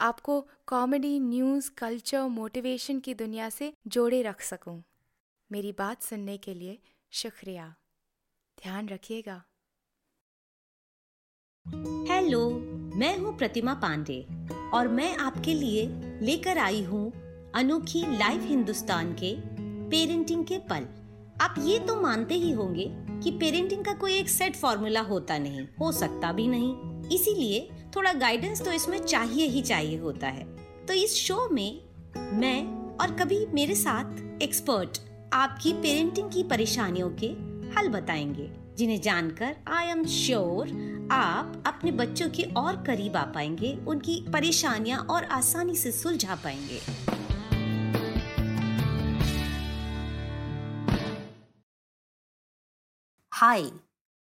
आपको comedy news culture motivation की दुनिया से जोड़े रख सकूँ। मेरी बात सुनने के लिए शुक्रिया। ध्यान रखिएगा। हेलो मैं हूँ प्रतिमा पांडे और मैं आपके लिए लेकर आई हूँ अनोखी लाइव हिंदुस्तान के पेरेंटिंग के पल। आप ये तो मानते ही होंगे कि पेरेंटिंग का कोई एक सेट फॉर्मूला होता नहीं, हो सकता भी नहीं। इसीलिए थोड़ा गाइडेंस तो इसमें चाहिए ही चाहिए होता है। तो इस शो में मैं और कभी मेरे साथ एक्सपर्ट आपकी पेरेंटिंग की परेशानियों के हल बताएँगे, जिन्हें जानकर आई एम श्योर आप अपने बच्चों के और करीब आ पाएँगे, उनकी परेशानियाँ और आसानी से सुलझा पाएँगे। हाय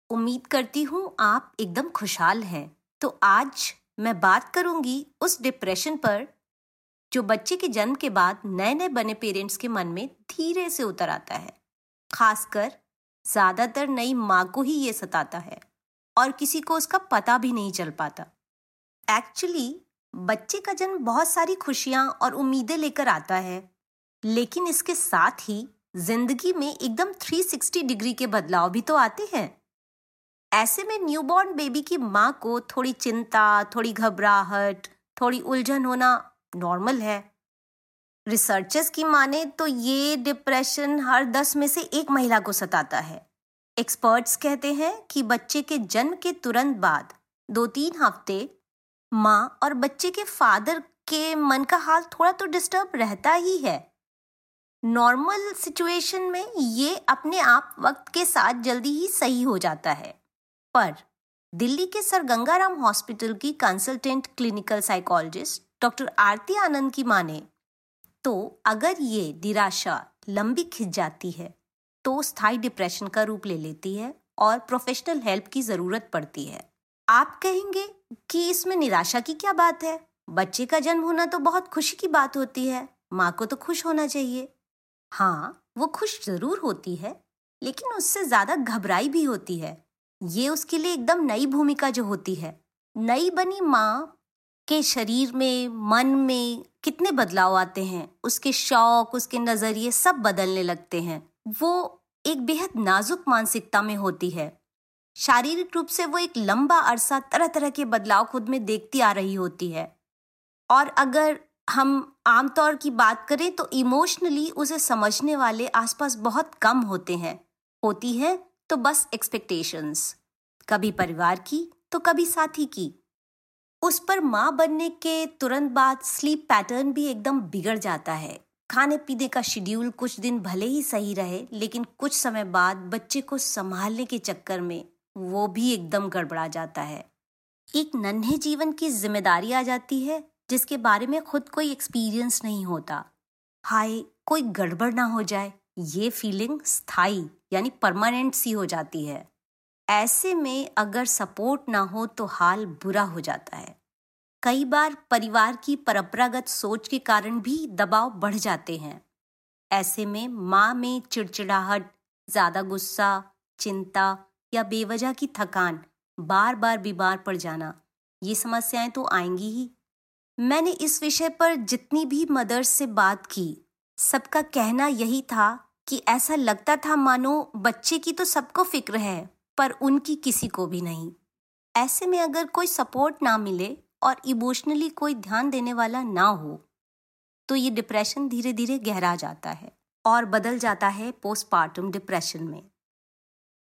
उम्मीद करती हूँ आप एकदम खुशहाल हैं। तो आज मैं बात करूँगी उस डिप्रेशन पर, जो बच्चे के जन्म के बाद नए नए बने पेरेंट्स के मन में धीरे से उतर आता है। खासकर ज़्यादातर नई माँ को ही ये सताता है और किसी को उसका पता भी नहीं चल पाता। एक्चुअली बच्चे का जन्म बहुत सारी खुशियाँ और उम्मीदें लेकर आता है, लेकिन इसके साथ ही ज़िंदगी में एकदम 360 डिग्री के बदलाव भी तो आते हैं। ऐसे में न्यूबॉर्न बेबी की माँ को थोड़ी चिंता, थोड़ी घबराहट, थोड़ी उलझन होना नॉर्मल है। रिसर्चर्स की माने तो ये डिप्रेशन हर दस में से एक महिला को सताता है। एक्सपर्ट्स कहते हैं कि बच्चे के जन्म के तुरंत बाद दो तीन हफ़्ते, माँ और बच्चे के फादर के मन का हाल थोड़ा तो डिस्टर्ब रहता ही है। नॉर्मल सिचुएशन में ये अपने आप वक्त के साथ जल्दी ही सही हो जाता है। पर दिल्ली के सर गंगाराम हॉस्पिटल की consultant clinical psychologist doctor Aarti Anand की माने तो अगर ये निराशा लंबी खिंच जाती है तो स्थायी डिप्रेशन का रूप ले लेती है और प्रोफेशनल हेल्प की ज़रूरत पड़ती है। आप कहेंगे कि इसमें निराशा की क्या बात है? बच्चे का जन्म होना तो बहुत खुशी की बात होती है, माँ को तो खुश होना चाहिए। हाँ वो खुश ज़रूर होती है, लेकिन उससे ज़्यादा घबराई भी होती है। ये उसके लिए एकदम नई भूमिका जो होती है। नई बनी माँ के शरीर में, मन में कितने बदलाव आते हैं, उसके शौक, उसके नज़रिए सब बदलने लगते हैं। वो एक बेहद नाजुक मानसिकता में होती है। शारीरिक रूप से वो एक लंबा अरसा तरह तरह के बदलाव खुद में देखती आ रही होती है। और अगर हम आमतौर की बात करें तो इमोशनली उसे समझने वाले आसपास बहुत कम होते हैं। होती है तो बस एक्सपेक्टेशंस कभी परिवार की तो कभी साथी की। उस पर माँ बनने के तुरंत बाद स्लीप पैटर्न भी एकदम बिगड़ जाता है। खाने पीने का शेड्यूल कुछ दिन भले ही सही रहे, लेकिन कुछ समय बाद बच्चे को संभालने के चक्कर में वो भी एकदम गड़बड़ा जाता है। एक नन्हे जीवन की ज़िम्मेदारी आ जाती है, जिसके बारे में खुद कोई एक्सपीरियंस नहीं होता। हाय, कोई गड़बड़ ना हो जाए। ये फीलिंग स्थायी यानी परमानेंट सी हो जाती है। ऐसे में अगर सपोर्ट ना हो तो हाल बुरा हो जाता है। कई बार परिवार की परंपरागत सोच के कारण भी दबाव बढ़ जाते हैं। ऐसे में माँ में चिड़चिड़ाहट, ज़्यादा गुस्सा, चिंता या बेवजह की थकान बार बार बीमार पड़ जाना, ये समस्याएँ तो आएँगी ही। मैंने इस विषय पर जितनी भी मदर्स से बात की सबका कहना यही था कि ऐसा लगता था मानो बच्चे की तो सबको फ़िक्र है, पर उनकी किसी को भी नहीं। ऐसे में अगर कोई सपोर्ट ना मिले और इमोशनली कोई ध्यान देने वाला ना हो तो ये डिप्रेशन धीरे धीरे गहरा जाता है और बदल जाता है पोस्टमार्टम डिप्रेशन में।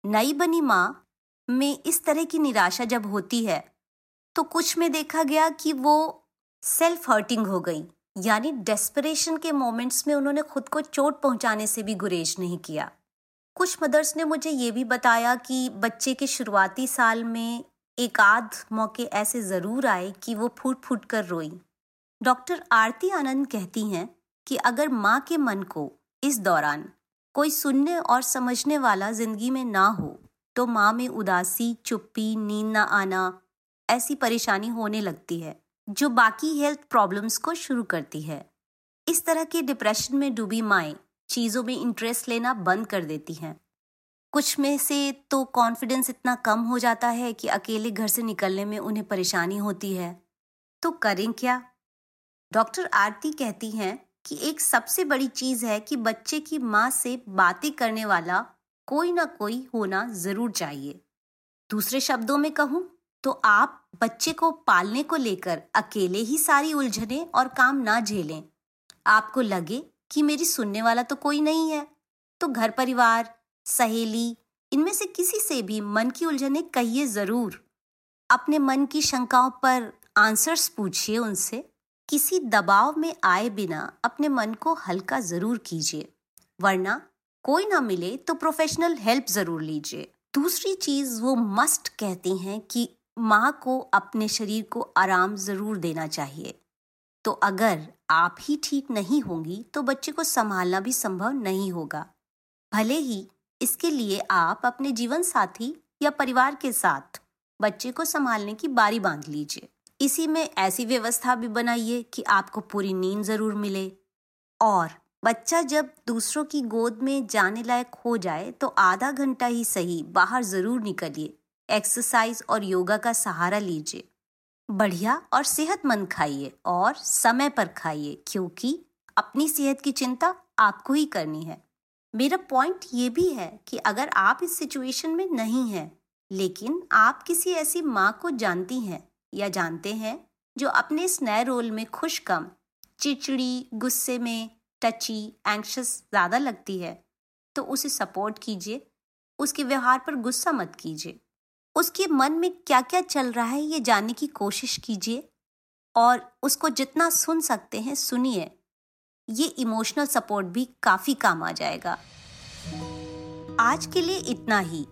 नई बनी माँ में इस तरह की निराशा जब होती है तो कुछ में देखा गया कि वो सेल्फ हर्टिंग हो गई। यानी डेस्परेशन के मोमेंट्स में उन्होंने खुद को चोट पहुँचाने से भी गुरेज नहीं किया। कुछ मदर्स ने मुझे ये भी बताया कि बच्चे के शुरुआती साल में एक आध मौके ऐसे ज़रूर आए कि वो फूट फूट कर रोई। डॉक्टर आरती आनंद कहती हैं कि अगर माँ के मन को इस दौरान कोई सुनने और समझने वाला ज़िंदगी में ना हो तो माँ में उदासी, चुप्पी, नींद ना आना ऐसी परेशानी होने लगती है। जो बाकी हेल्थ प्रॉब्लम्स को शुरू करती है। इस तरह के डिप्रेशन में डूबी माएँ चीज़ों में इंटरेस्ट लेना बंद कर देती हैं। कुछ में से तो कॉन्फिडेंस इतना कम हो जाता है कि अकेले घर से निकलने में उन्हें परेशानी होती है। तो करें क्या? डॉक्टर आरती कहती हैं कि एक सबसे बड़ी चीज़ है कि बच्चे की माँ से बातें करने वाला कोई ना कोई होना ज़रूर चाहिए। दूसरे शब्दों में कहूँ तो आप बच्चे को पालने को लेकर अकेले ही सारी उलझने और काम ना झेलें। आपको लगे कि मेरी सुनने वाला तो कोई नहीं है। तो घर परिवार, सहेली, इनमें से किसी से भी मन की उलझने कहिए ज़रूर। अपने मन की शंकाओं पर आंसर्स पूछिए उनसे। किसी दबाव में आए बिना अपने मन को हल्का ज़रूर कीजिए। वरना कोई ना मिले तो प्रोफेशनल हेल्प ज़रूर लीजिए। दूसरी चीज़ वो मस्ट कहती हैं कि माँ को अपने शरीर को आराम ज़रूर देना चाहिए। तो अगर आप ही ठीक नहीं होंगी तो बच्चे को संभालना भी संभव नहीं होगा। भले ही इसके लिए आप अपने जीवन साथी या परिवार के साथ बच्चे को संभालने की बारी बाँध लीजिए। इसी में ऐसी व्यवस्था भी बनाइए कि आपको पूरी नींद ज़रूर मिले। और बच्चा जब दूसरों की गोद में जाने लायक हो जाए तो आधा घंटा ही सही बाहर ज़रूर निकलिए। एक्सरसाइज और योगा का सहारा लीजिए। बढ़िया और सेहतमंद खाइए और समय पर खाइए, क्योंकि अपनी सेहत की चिंता आपको ही करनी है। मेरा पॉइंट ये भी है कि अगर आप इस सिचुएशन में नहीं हैं, लेकिन आप किसी ऐसी माँ को जानती हैं या जानते हैं जो अपने इस नए रोल में खुश कम चिड़चिड़ी, गुस्से में टची एंक्शस ज़्यादा लगती है तो उसे सपोर्ट कीजिए। उसके व्यवहार पर गुस्सा मत कीजिए। उसके मन में क्या क्या चल रहा है ये जानने की कोशिश कीजिए और उसको जितना सुन सकते हैं, सुनिए। ये इमोशनल सपोर्ट भी काफ़ी काम आ जाएगा। आज के लिए इतना ही।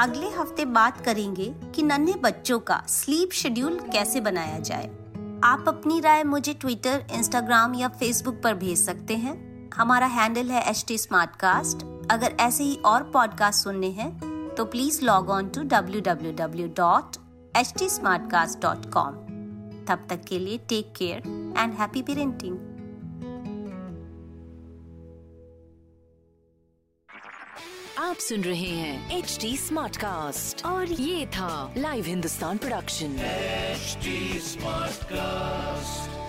अगले हफ़्ते बात करेंगे कि नन्हे बच्चों का स्लीप शेड्यूल कैसे बनाया जाए। आप अपनी राय मुझे ट्विटर इंस्टाग्राम या फेसबुक पर भेज सकते हैं। हमारा हैंडल है एच टी अगर ऐसे ही और पॉडकास्ट सुनने हैं तो please log on to W W W dot H T smart cast dot com तब तक के लिए take care and happy parenting आप सुन रहे हैं एच टी स्मार्ट कास्ट और ये था live Hindustan production smart cast